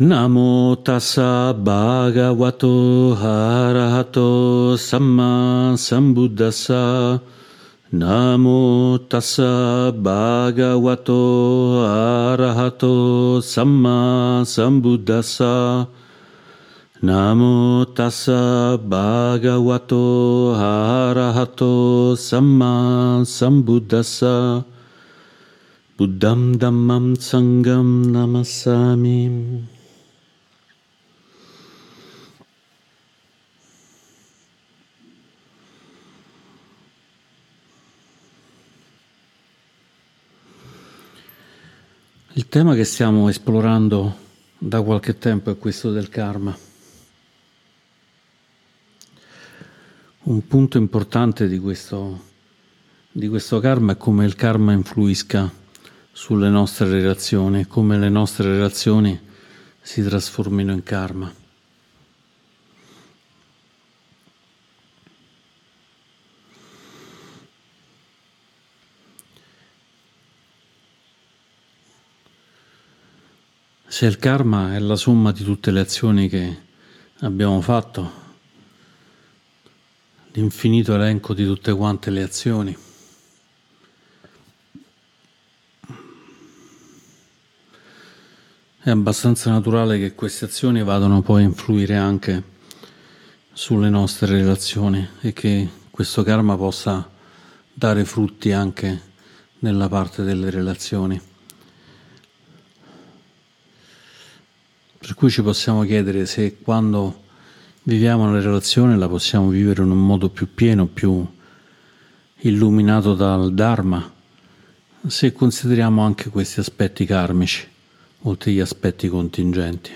Namo tassa bhagavato arahato samma sambuddhassa. Namo tassa bhagavato arahato samma sambuddhassa. Namo tassa bhagavato arahato samma sambuddhassa. Buddham dhammam sangam namassami. Il tema che stiamo esplorando da qualche tempo è questo del karma. Un punto importante di questo, di questo karma è come il karma influisca sulle nostre relazioni, come le nostre relazioni si trasformino in karma. Se il karma è la somma di tutte le azioni che abbiamo fatto, l'infinito elenco di tutte quante le azioni, è abbastanza naturale che queste azioni vadano poi a influire anche sulle nostre relazioni e che questo karma possa dare frutti anche nella parte delle relazioni. Per cui ci possiamo chiedere se quando viviamo una relazione la possiamo vivere in un modo più pieno, più illuminato dal Dharma, se consideriamo anche questi aspetti karmici, oltre agli aspetti contingenti.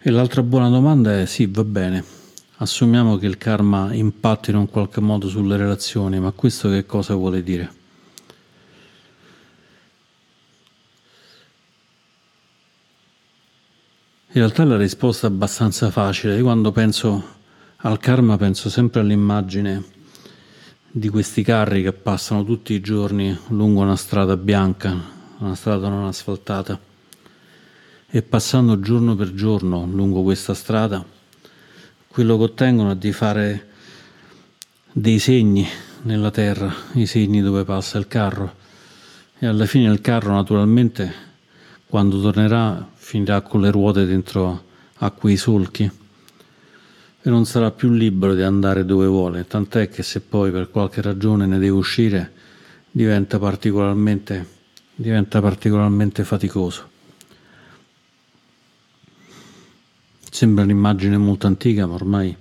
E l'altra buona domanda è sì, va bene, assumiamo che il karma impatti in un qualche modo sulle relazioni, ma questo che cosa vuole dire? In realtà la risposta è abbastanza facile. Io quando penso al karma penso sempre all'immagine di questi carri che passano tutti i giorni lungo una strada bianca, una strada non asfaltata. E passando giorno per giorno lungo questa strada, quello che ottengono è di fare dei segni nella terra, i segni dove passa il carro. E alla fine il carro naturalmente, quando tornerà finirà con le ruote dentro a quei solchi e non sarà più libero di andare dove vuole, tant'è che se poi per qualche ragione ne deve uscire diventa particolarmente, diventa particolarmente faticoso. Sembra un'immagine molto antica, ma ormai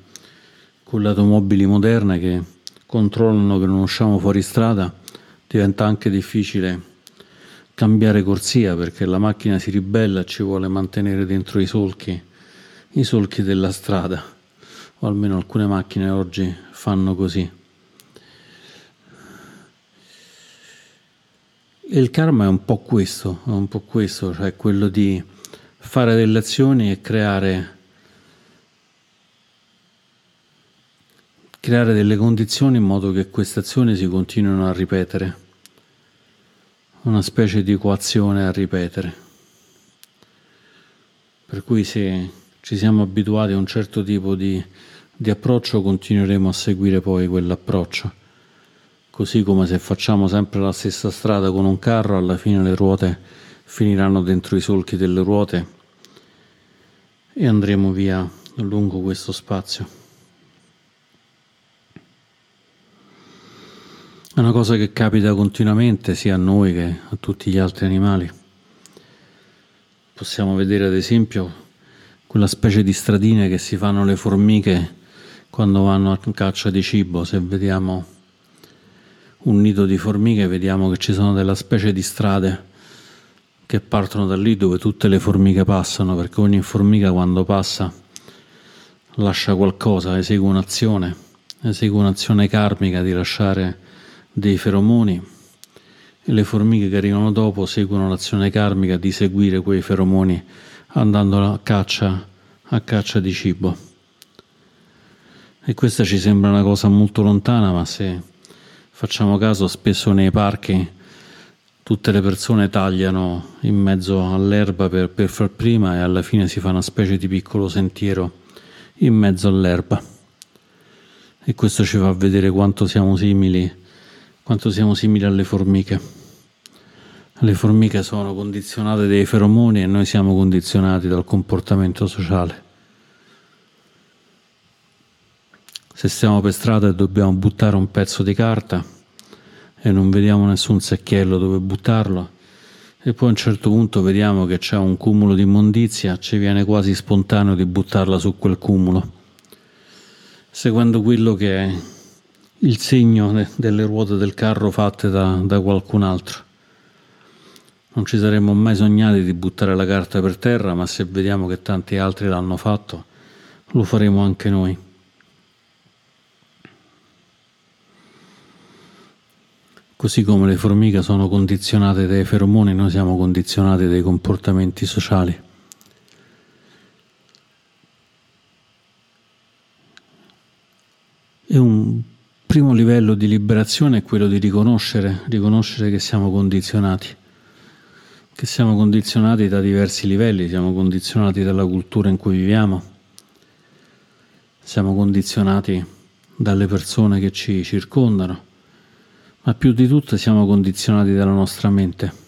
con le automobili moderne che controllano che non usciamo fuori strada diventa anche difficile cambiare corsia perché la macchina si ribella e ci vuole mantenere dentro i solchi, i solchi della strada, o almeno alcune macchine oggi fanno così. E il karma è un po' questo, è un po' questo, cioè quello di fare delle azioni e creare, creare delle condizioni in modo che queste azioni si continuino a ripetere una specie di equazione a ripetere. Per cui se ci siamo abituati a un certo tipo di, di approccio continueremo a seguire poi quell'approccio. Così come se facciamo sempre la stessa strada con un carro, alla fine le ruote finiranno dentro i solchi delle ruote e andremo via lungo questo spazio. Una cosa che capita continuamente sia a noi che a tutti gli altri animali. Possiamo vedere ad esempio quella specie di stradine che si fanno le formiche quando vanno a caccia di cibo. Se vediamo un nido di formiche vediamo che ci sono delle specie di strade che partono da lì dove tutte le formiche passano, perché ogni formica quando passa lascia qualcosa, esegue un'azione, esegue un'azione karmica di lasciare dei feromoni e le formiche che arrivano dopo seguono l'azione karmica di seguire quei feromoni andando a caccia, a caccia di cibo. E questa ci sembra una cosa molto lontana, ma se facciamo caso spesso nei parchi tutte le persone tagliano in mezzo all'erba per, per far prima e alla fine si fa una specie di piccolo sentiero in mezzo all'erba. E questo ci fa vedere quanto siamo simili, quanto siamo simili alle formiche. Le formiche sono condizionate dai feromoni e noi siamo condizionati dal comportamento sociale. Se stiamo per strada e dobbiamo buttare un pezzo di carta, e non vediamo nessun secchiello dove buttarlo e poi a un certo punto vediamo che c'è un cumulo di immondizia, ci viene quasi spontaneo di buttarla su quel cumulo, seguendo quello che il segno delle ruote del carro fatte da, da qualcun altro. Non ci saremmo mai sognati di buttare la carta per terra, ma se vediamo che tanti altri l'hanno fatto, lo faremo anche noi. Così come le formiche sono condizionate dai feromoni, noi siamo condizionati dai comportamenti sociali. E un primo livello di liberazione è quello di riconoscere, riconoscere che siamo condizionati, che siamo condizionati da diversi livelli, siamo condizionati dalla cultura in cui viviamo, siamo condizionati dalle persone che ci circondano ma più di tutto siamo condizionati dalla nostra mente.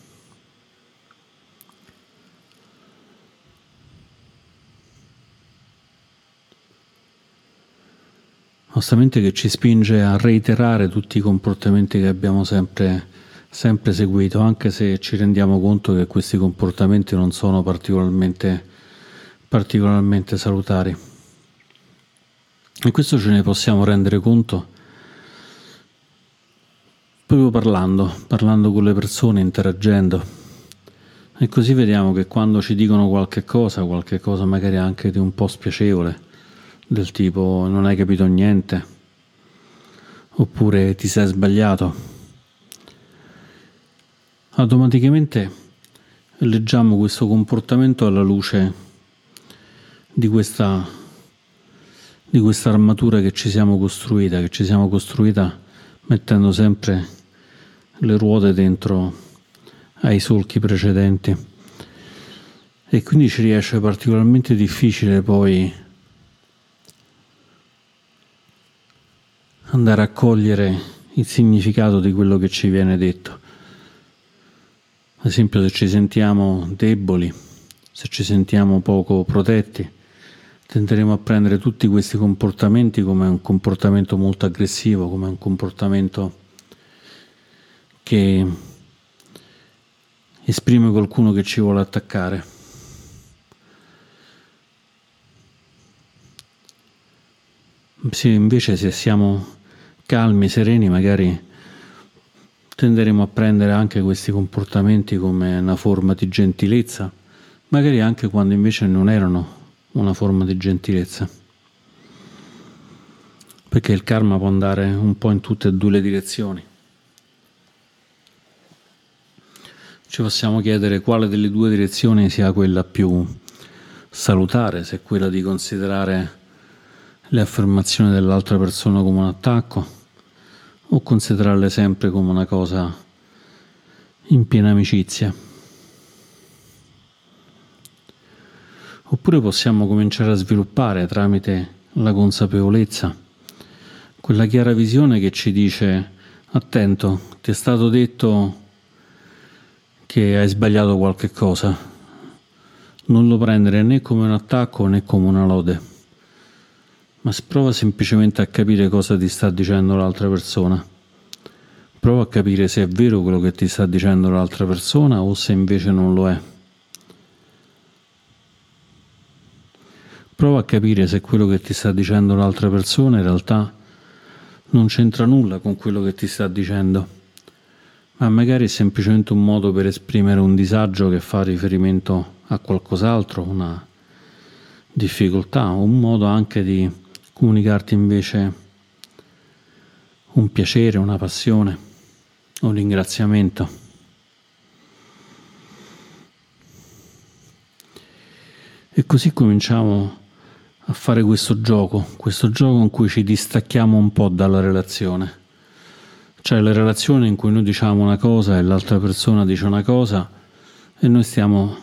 Nostra mente che ci spinge a reiterare tutti i comportamenti che abbiamo sempre, sempre seguito, anche se ci rendiamo conto che questi comportamenti non sono particolarmente, particolarmente salutari. E questo ce ne possiamo rendere conto proprio parlando, parlando con le persone, interagendo. E così vediamo che quando ci dicono qualche cosa, qualche cosa magari anche di un po' spiacevole, del tipo non hai capito niente, oppure ti sei sbagliato, automaticamente leggiamo questo comportamento alla luce di questa, di questa armatura che ci siamo costruita, che ci siamo costruita mettendo sempre le ruote dentro ai solchi precedenti. E quindi ci riesce particolarmente difficile poi andare a cogliere il significato di quello che ci viene detto. Ad esempio se ci sentiamo deboli, se ci sentiamo poco protetti, tenderemo a prendere tutti questi comportamenti come un comportamento molto aggressivo, come un comportamento che esprime qualcuno che ci vuole attaccare. Se invece se siamo calmi, sereni, magari tenderemo a prendere anche questi comportamenti come una forma di gentilezza, magari anche quando invece non erano una forma di gentilezza. Perché il karma può andare un po' in tutte e due le direzioni. ci possiamo chiedere quale delle due direzioni sia quella più salutare, se quella di considerare le affermazioni dell'altra persona come un attacco o considerarle sempre come una cosa in piena amicizia. Oppure possiamo cominciare a sviluppare tramite la consapevolezza quella chiara visione che ci dice attento, ti è stato detto che hai sbagliato qualche cosa. Non lo prendere né come un attacco né come una lode, ma prova semplicemente a capire cosa ti sta dicendo l'altra persona. Prova a capire se è vero quello che ti sta dicendo l'altra persona o se invece non lo è. Prova a capire se quello che ti sta dicendo l'altra persona in realtà non c'entra nulla con quello che ti sta dicendo ma magari è semplicemente un modo per esprimere un disagio che fa riferimento a qualcos'altro, una difficoltà, un modo anche di comunicarti invece un piacere, una passione, un ringraziamento. E così cominciamo a fare questo gioco, questo gioco in cui ci distacchiamo un po' dalla relazione Cioè le relazioni in cui noi diciamo una cosa e l'altra persona dice una cosa e noi stiamo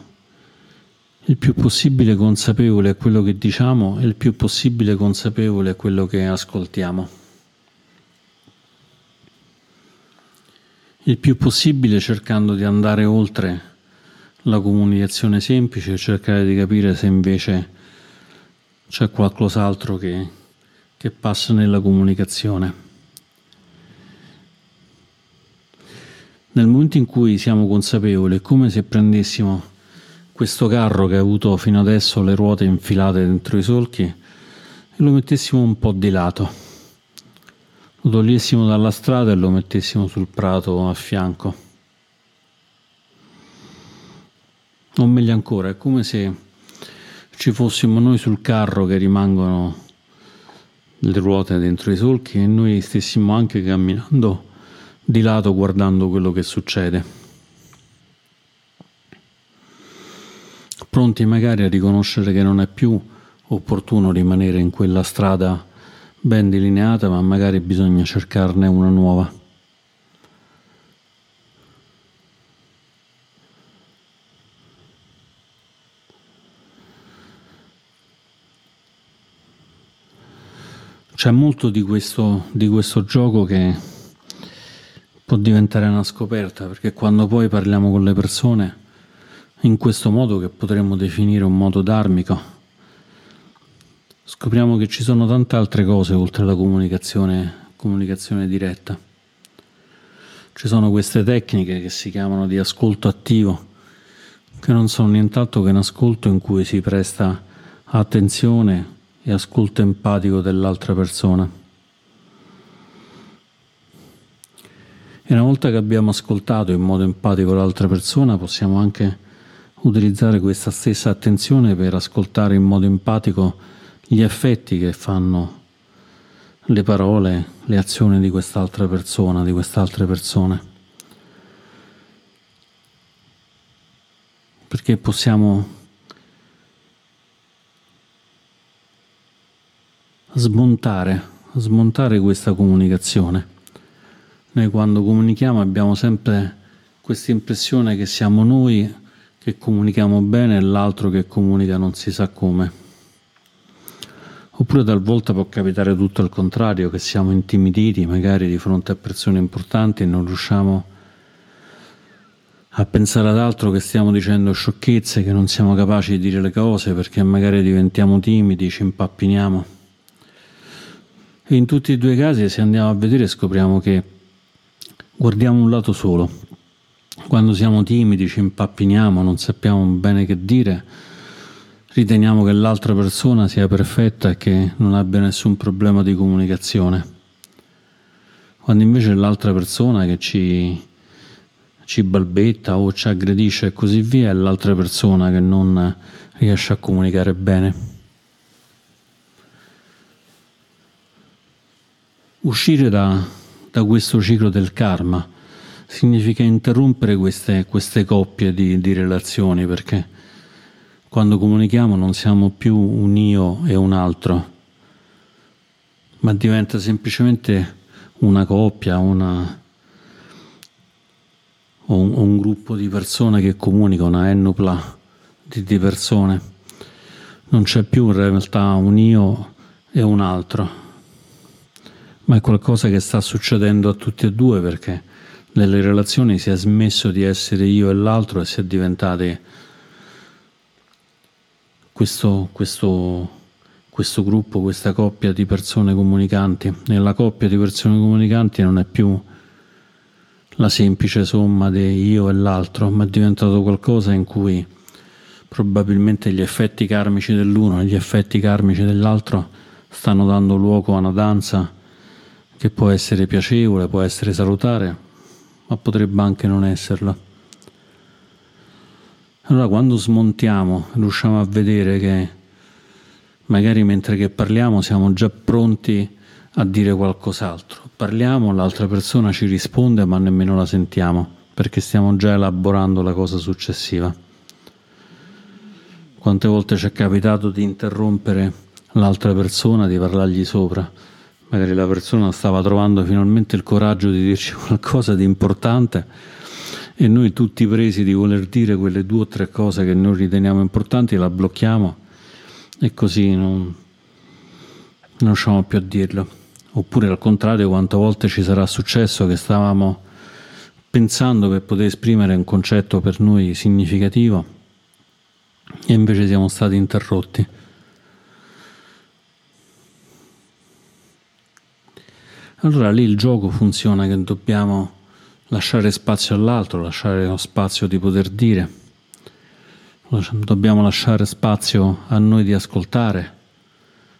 il più possibile consapevoli a quello che diciamo e il più possibile consapevoli a quello che ascoltiamo. Il più possibile cercando di andare oltre la comunicazione semplice e cercare di capire se invece c'è qualcos'altro che, che passa nella comunicazione. Nel momento in cui siamo consapevoli, è come se prendessimo questo carro che ha avuto fino adesso le ruote infilate dentro i solchi e lo mettessimo un po' di lato. Lo togliessimo dalla strada e lo mettessimo sul prato a fianco. O meglio ancora, è come se ci fossimo noi sul carro che rimangono le ruote dentro i solchi e noi stessimo anche camminando di lato guardando quello che succede. Pronti magari a riconoscere che non è più opportuno rimanere in quella strada ben delineata, ma magari bisogna cercarne una nuova. C'è molto di questo, di questo gioco che può diventare una scoperta, perché quando poi parliamo con le persone in questo modo che potremmo definire un modo dharmico, scopriamo che ci sono tante altre cose oltre alla comunicazione, comunicazione diretta. Ci sono queste tecniche che si chiamano di ascolto attivo, che non sono nient'altro che un ascolto in cui si presta attenzione e ascolto empatico dell'altra persona. E una volta che abbiamo ascoltato in modo empatico l'altra persona, possiamo anche utilizzare questa stessa attenzione per ascoltare in modo empatico gli effetti che fanno le parole, le azioni di quest'altra persona, di quest'altre persone. Perché possiamo smontare, smontare questa comunicazione. Noi quando comunichiamo abbiamo sempre questa impressione che siamo noi che comunichiamo bene e l'altro che comunica non si sa come. Oppure talvolta può capitare tutto il contrario, che siamo intimiditi magari di fronte a persone importanti e non riusciamo a pensare ad altro che stiamo dicendo sciocchezze, che non siamo capaci di dire le cose perché magari diventiamo timidi, ci impappiniamo. E in tutti e due i casi, se andiamo a vedere, scopriamo che guardiamo un lato solo. Quando siamo timidi, ci impappiniamo, non sappiamo bene che dire, riteniamo che l'altra persona sia perfetta e che non abbia nessun problema di comunicazione. Quando invece l'altra persona che ci, ci balbetta o ci aggredisce e così via è l'altra persona che non riesce a comunicare bene. Uscire da da questo ciclo del karma. Significa interrompere queste, queste coppie di, di relazioni perché quando comunichiamo non siamo più un io e un altro, ma diventa semplicemente una coppia, una, un, un, gruppo di persone che comunica, una ennupla di, di persone. Non c'è più in realtà un io e un altro ma è qualcosa che sta succedendo a tutti e due perché nelle relazioni si è smesso di essere io e l'altro e si è diventati questo, questo, questo gruppo, questa coppia di persone comunicanti. Nella coppia di persone comunicanti non è più la semplice somma di io e l'altro, ma è diventato qualcosa in cui probabilmente gli effetti karmici dell'uno e gli effetti karmici dell'altro stanno dando luogo a una danza che può essere piacevole, può essere salutare, ma potrebbe anche non esserlo. Allora quando smontiamo riusciamo a vedere che magari mentre che parliamo siamo già pronti a dire qualcos'altro. Parliamo, l'altra persona ci risponde ma nemmeno la sentiamo perché stiamo già elaborando la cosa successiva. Quante volte ci è capitato di interrompere l'altra persona, di parlargli sopra? Magari la persona stava trovando finalmente il coraggio di dirci qualcosa di importante e noi tutti presi di voler dire quelle due o tre cose che noi riteniamo importanti la blocchiamo e così non, non riusciamo più a dirlo. Oppure al contrario, quante volte ci sarà successo che stavamo pensando per poter esprimere un concetto per noi significativo e invece siamo stati interrotti. Allora lì il gioco funziona che dobbiamo lasciare spazio all'altro, lasciare lo spazio di poter dire, dobbiamo lasciare spazio a noi di ascoltare,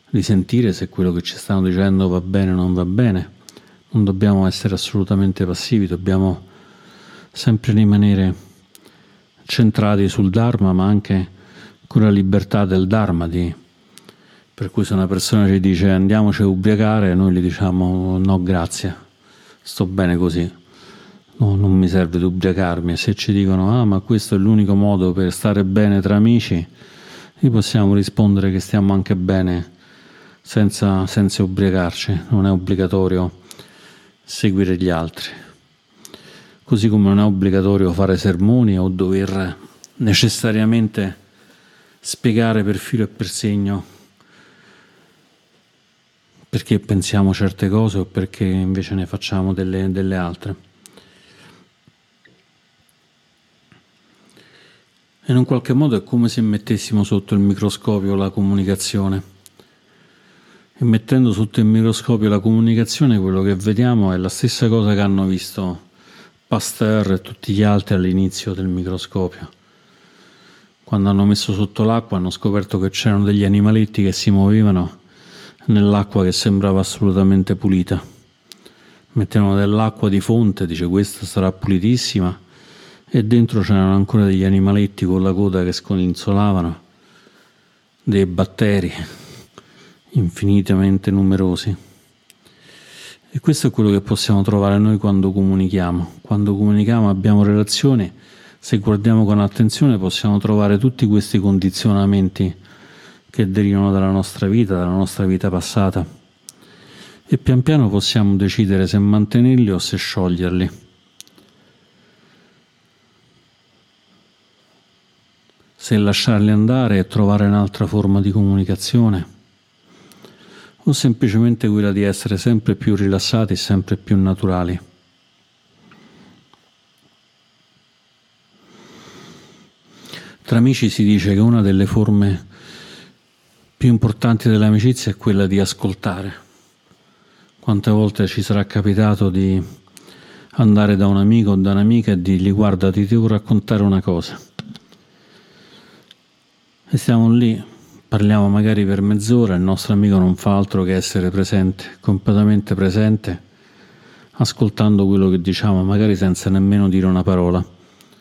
di sentire se quello che ci stanno dicendo va bene o non va bene. Non dobbiamo essere assolutamente passivi, dobbiamo sempre rimanere centrati sul Dharma, ma anche con la libertà del Dharma di per cui se una persona ci dice andiamoci a ubriacare, noi gli diciamo no grazie, sto bene così, no, non mi serve di ubriacarmi. Se ci dicono ah ma questo è l'unico modo per stare bene tra amici, gli possiamo rispondere che stiamo anche bene senza, senza ubriacarci, non è obbligatorio seguire gli altri. Così come non è obbligatorio fare sermoni o dover necessariamente spiegare per filo e per segno perché pensiamo certe cose o perché invece ne facciamo delle, delle altre. In un qualche modo è come se mettessimo sotto il microscopio la comunicazione. E mettendo sotto il microscopio la comunicazione, quello che vediamo è la stessa cosa che hanno visto Pasteur e tutti gli altri all'inizio del microscopio. Quando hanno messo sotto l'acqua hanno scoperto che c'erano degli animaletti che si muovevano nell'acqua che sembrava assolutamente pulita. Mettevano dell'acqua di fonte, dice questa sarà pulitissima, e dentro c'erano ancora degli animaletti con la coda che scolinzolavano, dei batteri infinitamente numerosi. E questo è quello che possiamo trovare noi quando comunichiamo. Quando comunichiamo abbiamo relazioni, se guardiamo con attenzione possiamo trovare tutti questi condizionamenti che derivano dalla nostra vita, dalla nostra vita passata. E pian piano possiamo decidere se mantenerli o se scioglierli. Se lasciarli andare e trovare un'altra forma di comunicazione o semplicemente quella di essere sempre più rilassati e sempre più naturali. Tra amici si dice che una delle forme più importante dell'amicizia è quella di ascoltare. Quante volte ci sarà capitato di andare da un amico o da un'amica e dirgli guarda ti devo raccontare una cosa. E stiamo lì, parliamo magari per mezz'ora, il nostro amico non fa altro che essere presente, completamente presente, ascoltando quello che diciamo, magari senza nemmeno dire una parola.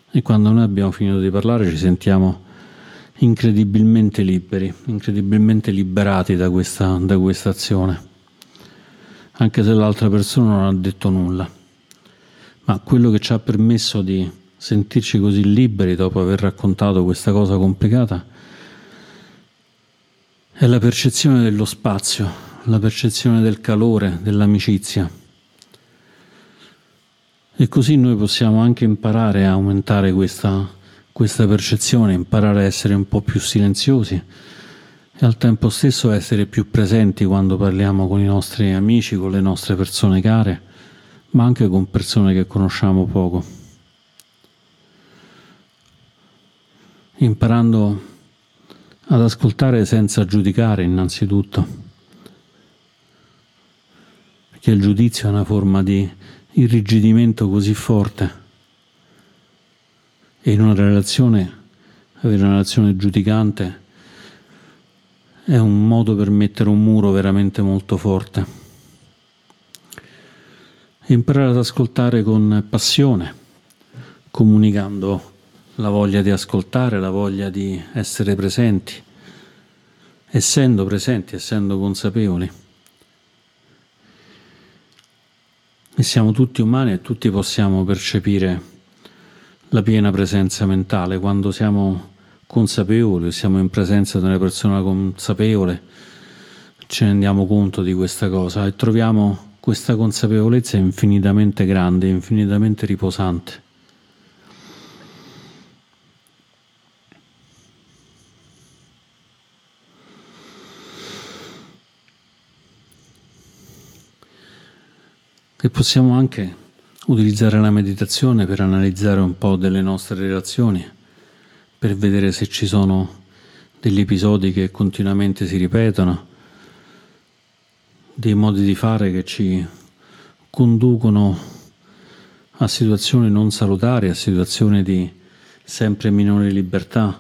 E quando noi abbiamo finito di parlare ci sentiamo incredibilmente liberi, incredibilmente liberati da questa, da questa azione, anche se l'altra persona non ha detto nulla. Ma quello che ci ha permesso di sentirci così liberi dopo aver raccontato questa cosa complicata è la percezione dello spazio, la percezione del calore, dell'amicizia. E così noi possiamo anche imparare a aumentare questa questa percezione, imparare a essere un po' più silenziosi e al tempo stesso essere più presenti quando parliamo con i nostri amici, con le nostre persone care, ma anche con persone che conosciamo poco. Imparando ad ascoltare senza giudicare innanzitutto, perché il giudizio è una forma di irrigidimento così forte e in una relazione, avere una relazione giudicante è un modo per mettere un muro veramente molto forte. Imparare ad ascoltare con passione, comunicando la voglia di ascoltare, la voglia di essere presenti, essendo presenti, essendo consapevoli. E siamo tutti umani e tutti possiamo percepire la piena presenza mentale, quando siamo consapevoli, siamo in presenza di una persona consapevole, ci rendiamo conto di questa cosa e troviamo questa consapevolezza infinitamente grande, infinitamente riposante. E possiamo anche utilizzare la meditazione per analizzare un po' delle nostre relazioni, per vedere se ci sono degli episodi che continuamente si ripetono, dei modi di fare che ci conducono a situazioni non salutari, a situazioni di sempre minore libertà,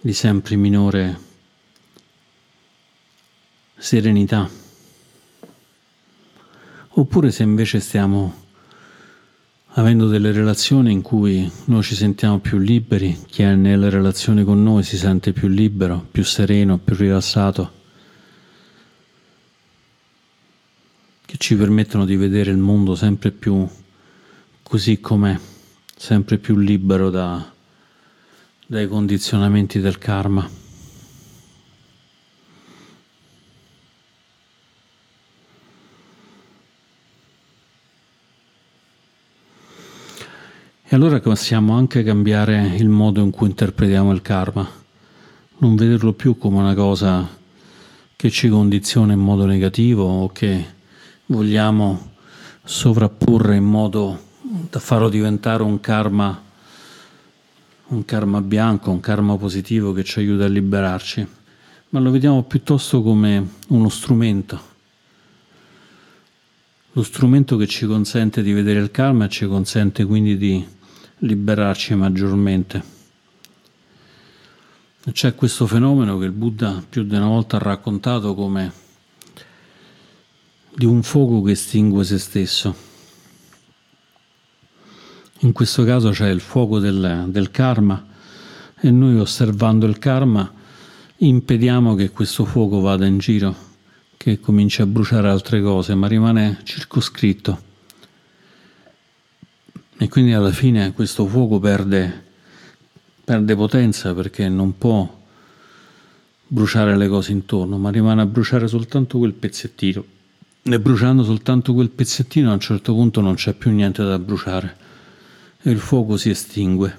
di sempre minore serenità. Oppure se invece stiamo avendo delle relazioni in cui noi ci sentiamo più liberi, chi è nelle relazioni con noi si sente più libero, più sereno, più rilassato, che ci permettono di vedere il mondo sempre più così com'è, sempre più libero da, dai condizionamenti del karma. E allora possiamo anche cambiare il modo in cui interpretiamo il karma, non vederlo più come una cosa che ci condiziona in modo negativo o che vogliamo sovrapporre in modo da farlo diventare un karma, un karma bianco, un karma positivo che ci aiuta a liberarci, ma lo vediamo piuttosto come uno strumento. Lo strumento che ci consente di vedere il karma e ci consente quindi di liberarci maggiormente. C'è questo fenomeno che il Buddha più di una volta ha raccontato come di un fuoco che estingue se stesso. In questo caso c'è il fuoco del, del karma e noi osservando il karma impediamo che questo fuoco vada in giro, che cominci a bruciare altre cose, ma rimane circoscritto. E quindi alla fine questo fuoco perde, perde potenza perché non può bruciare le cose intorno, ma rimane a bruciare soltanto quel pezzettino. E bruciando soltanto quel pezzettino a un certo punto non c'è più niente da bruciare e il fuoco si estingue.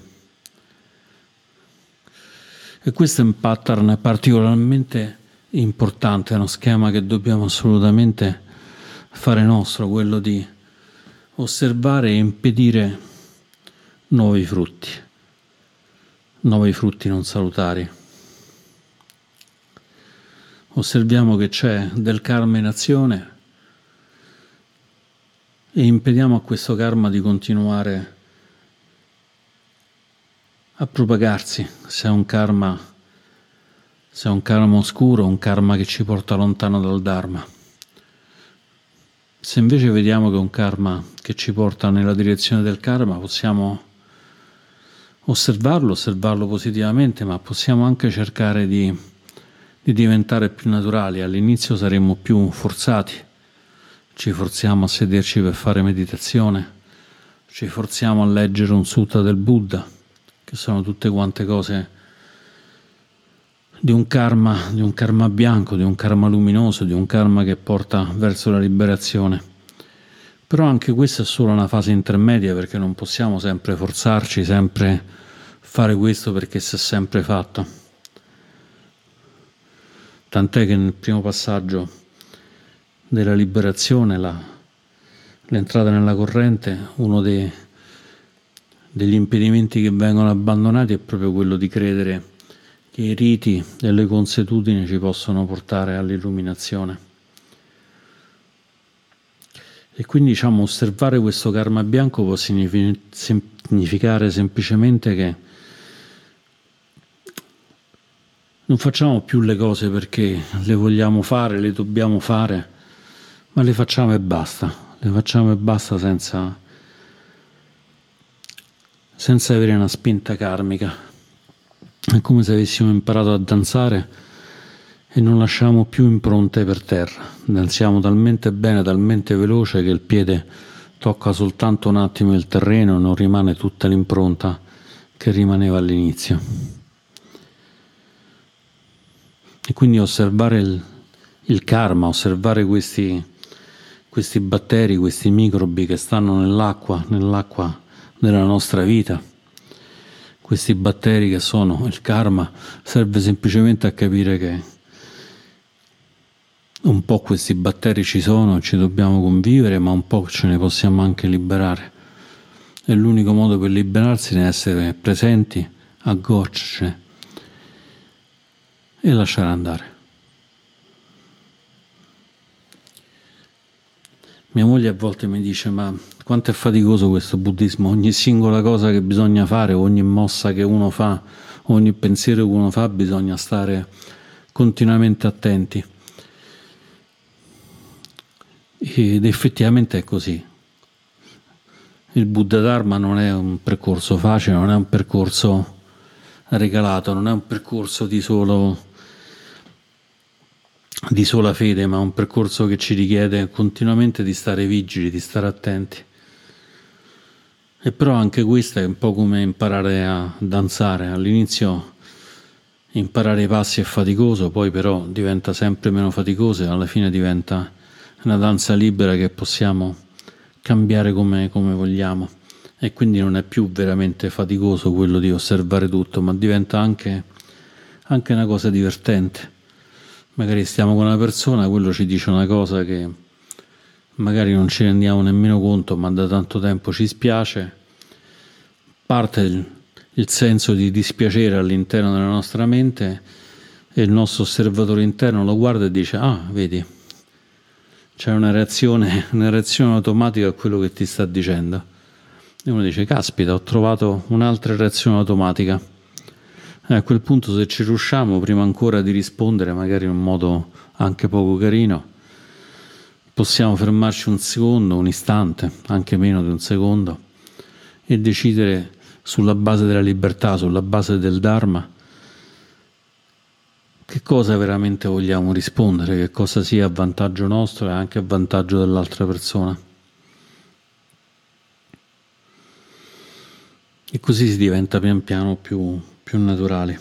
E questo è un pattern particolarmente importante, è uno schema che dobbiamo assolutamente fare nostro, quello di osservare e impedire nuovi frutti, nuovi frutti non salutari. Osserviamo che c'è del karma in azione e impediamo a questo karma di continuare a propagarsi, se è un karma, se è un karma oscuro, un karma che ci porta lontano dal Dharma. Se invece vediamo che è un karma che ci porta nella direzione del karma, possiamo osservarlo, osservarlo positivamente, ma possiamo anche cercare di, di diventare più naturali. All'inizio saremmo più forzati, ci forziamo a sederci per fare meditazione, ci forziamo a leggere un sutta del Buddha, che sono tutte quante cose di un karma, di un karma bianco, di un karma luminoso, di un karma che porta verso la liberazione. Però anche questa è solo una fase intermedia perché non possiamo sempre forzarci, sempre fare questo perché si è sempre fatto. Tant'è che nel primo passaggio della liberazione, la, l'entrata nella corrente, uno dei, degli impedimenti che vengono abbandonati è proprio quello di credere che i riti e le consuetudini ci possono portare all'illuminazione. E quindi diciamo, osservare questo karma bianco può significare semplicemente che non facciamo più le cose perché le vogliamo fare, le dobbiamo fare, ma le facciamo e basta, le facciamo e basta senza, senza avere una spinta karmica. È come se avessimo imparato a danzare e non lasciamo più impronte per terra. Danziamo talmente bene, talmente veloce che il piede tocca soltanto un attimo il terreno e non rimane tutta l'impronta che rimaneva all'inizio. E quindi osservare il, il karma, osservare questi, questi batteri, questi microbi che stanno nell'acqua, nell'acqua della nostra vita, questi batteri che sono il karma, serve semplicemente a capire che un po' questi batteri ci sono, ci dobbiamo convivere, ma un po' ce ne possiamo anche liberare. E l'unico modo per liberarsi è essere presenti, accorgercene e lasciare andare. Mia moglie a volte mi dice: Ma quanto è faticoso questo buddismo? Ogni singola cosa che bisogna fare, ogni mossa che uno fa, ogni pensiero che uno fa, bisogna stare continuamente attenti. Ed effettivamente è così. Il Buddha Dharma non è un percorso facile, non è un percorso regalato, non è un percorso di, solo, di sola fede, ma un percorso che ci richiede continuamente di stare vigili, di stare attenti. E però anche questo è un po' come imparare a danzare. All'inizio imparare i passi è faticoso, poi però diventa sempre meno faticoso e alla fine diventa una danza libera che possiamo cambiare come, come vogliamo e quindi non è più veramente faticoso quello di osservare tutto, ma diventa anche, anche una cosa divertente. Magari stiamo con una persona, quello ci dice una cosa che magari non ci rendiamo nemmeno conto, ma da tanto tempo ci spiace, parte il, il senso di dispiacere all'interno della nostra mente e il nostro osservatore interno lo guarda e dice, ah, vedi, c'è una reazione, una reazione automatica a quello che ti sta dicendo. E uno dice, caspita, ho trovato un'altra reazione automatica. E a quel punto se ci riusciamo, prima ancora di rispondere, magari in un modo anche poco carino, possiamo fermarci un secondo, un istante, anche meno di un secondo, e decidere sulla base della libertà, sulla base del Dharma, che cosa veramente vogliamo rispondere, che cosa sia a vantaggio nostro e anche a vantaggio dell'altra persona. E così si diventa pian piano più, più naturali,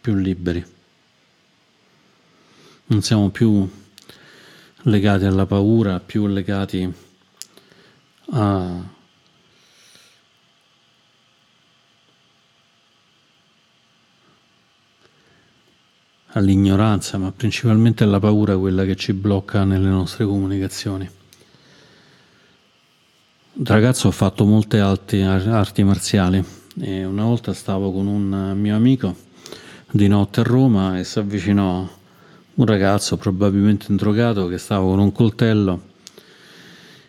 più liberi. Non siamo più legati alla paura, più legati a all'ignoranza, ma principalmente alla paura quella che ci blocca nelle nostre comunicazioni. Da ragazzo ho fatto molte arti, arti marziali e una volta stavo con un mio amico di notte a Roma e si avvicinò un ragazzo probabilmente indrogato che stava con un coltello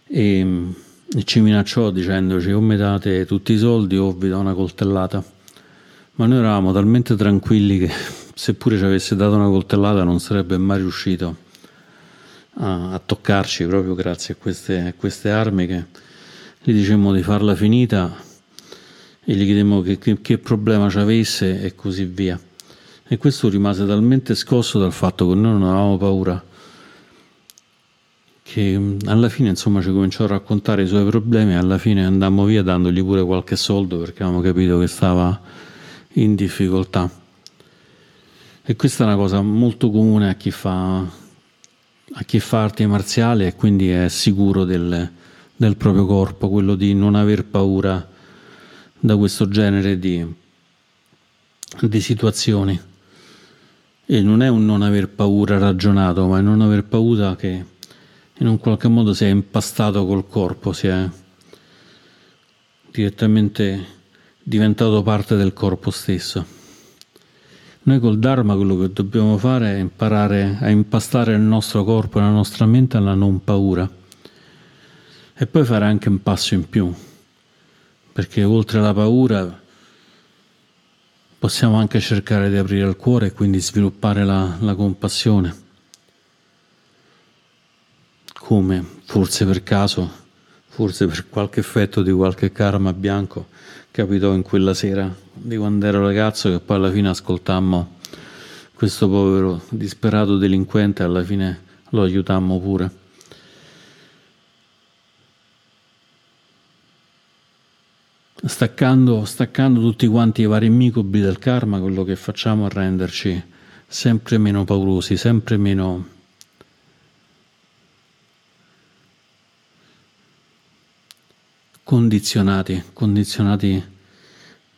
e, e ci minacciò dicendoci o mi date tutti i soldi o vi do una coltellata. Ma noi eravamo talmente tranquilli che seppure ci avesse dato una coltellata non sarebbe mai riuscito a, a toccarci proprio grazie a queste, a queste, armi che gli dicemmo di farla finita e gli chiedemmo che, che, che problema ci avesse e così via. E questo rimase talmente scosso dal fatto che noi non avevamo paura che alla fine insomma ci cominciò a raccontare i suoi problemi e alla fine andammo via dandogli pure qualche soldo perché avevamo capito che stava in difficoltà. E questa è una cosa molto comune a chi fa, a chi fa arti marziali e quindi è sicuro del, del proprio corpo, quello di non aver paura da questo genere di, di situazioni. E non è un non aver paura ragionato, ma è non aver paura che in un qualche modo si è impastato col corpo, si è direttamente diventato parte del corpo stesso. Noi col Dharma quello che dobbiamo fare è imparare a impastare il nostro corpo e la nostra mente alla non paura e poi fare anche un passo in più, perché oltre alla paura possiamo anche cercare di aprire il cuore e quindi sviluppare la, la compassione. Come forse per caso, forse per qualche effetto di qualche karma bianco, capitò in quella sera di quando ero ragazzo che poi alla fine ascoltammo questo povero disperato delinquente alla fine lo aiutammo pure. staccando, staccando tutti quanti i vari incubi del karma, quello che facciamo è renderci sempre meno paurosi, sempre meno... condizionati, condizionati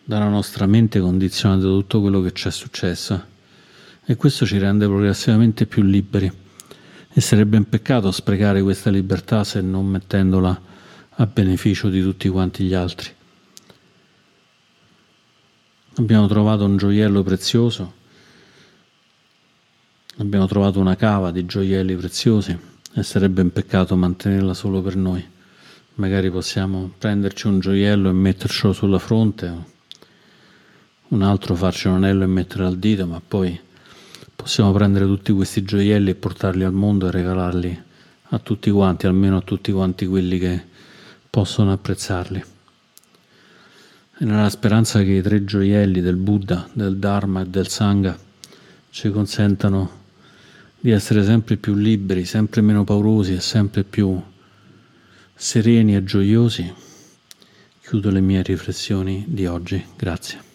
dalla nostra mente, condizionati da tutto quello che ci è successo. E questo ci rende progressivamente più liberi. E sarebbe un peccato sprecare questa libertà se non mettendola a beneficio di tutti quanti gli altri. Abbiamo trovato un gioiello prezioso, abbiamo trovato una cava di gioielli preziosi e sarebbe un peccato mantenerla solo per noi. Magari possiamo prenderci un gioiello e mettercelo sulla fronte, un altro farci un anello e metterlo al dito, ma poi possiamo prendere tutti questi gioielli e portarli al mondo e regalarli a tutti quanti, almeno a tutti quanti quelli che possono apprezzarli nella speranza che i tre gioielli del Buddha, del Dharma e del Sangha ci consentano di essere sempre più liberi, sempre meno paurosi e sempre più sereni e gioiosi, chiudo le mie riflessioni di oggi. Grazie.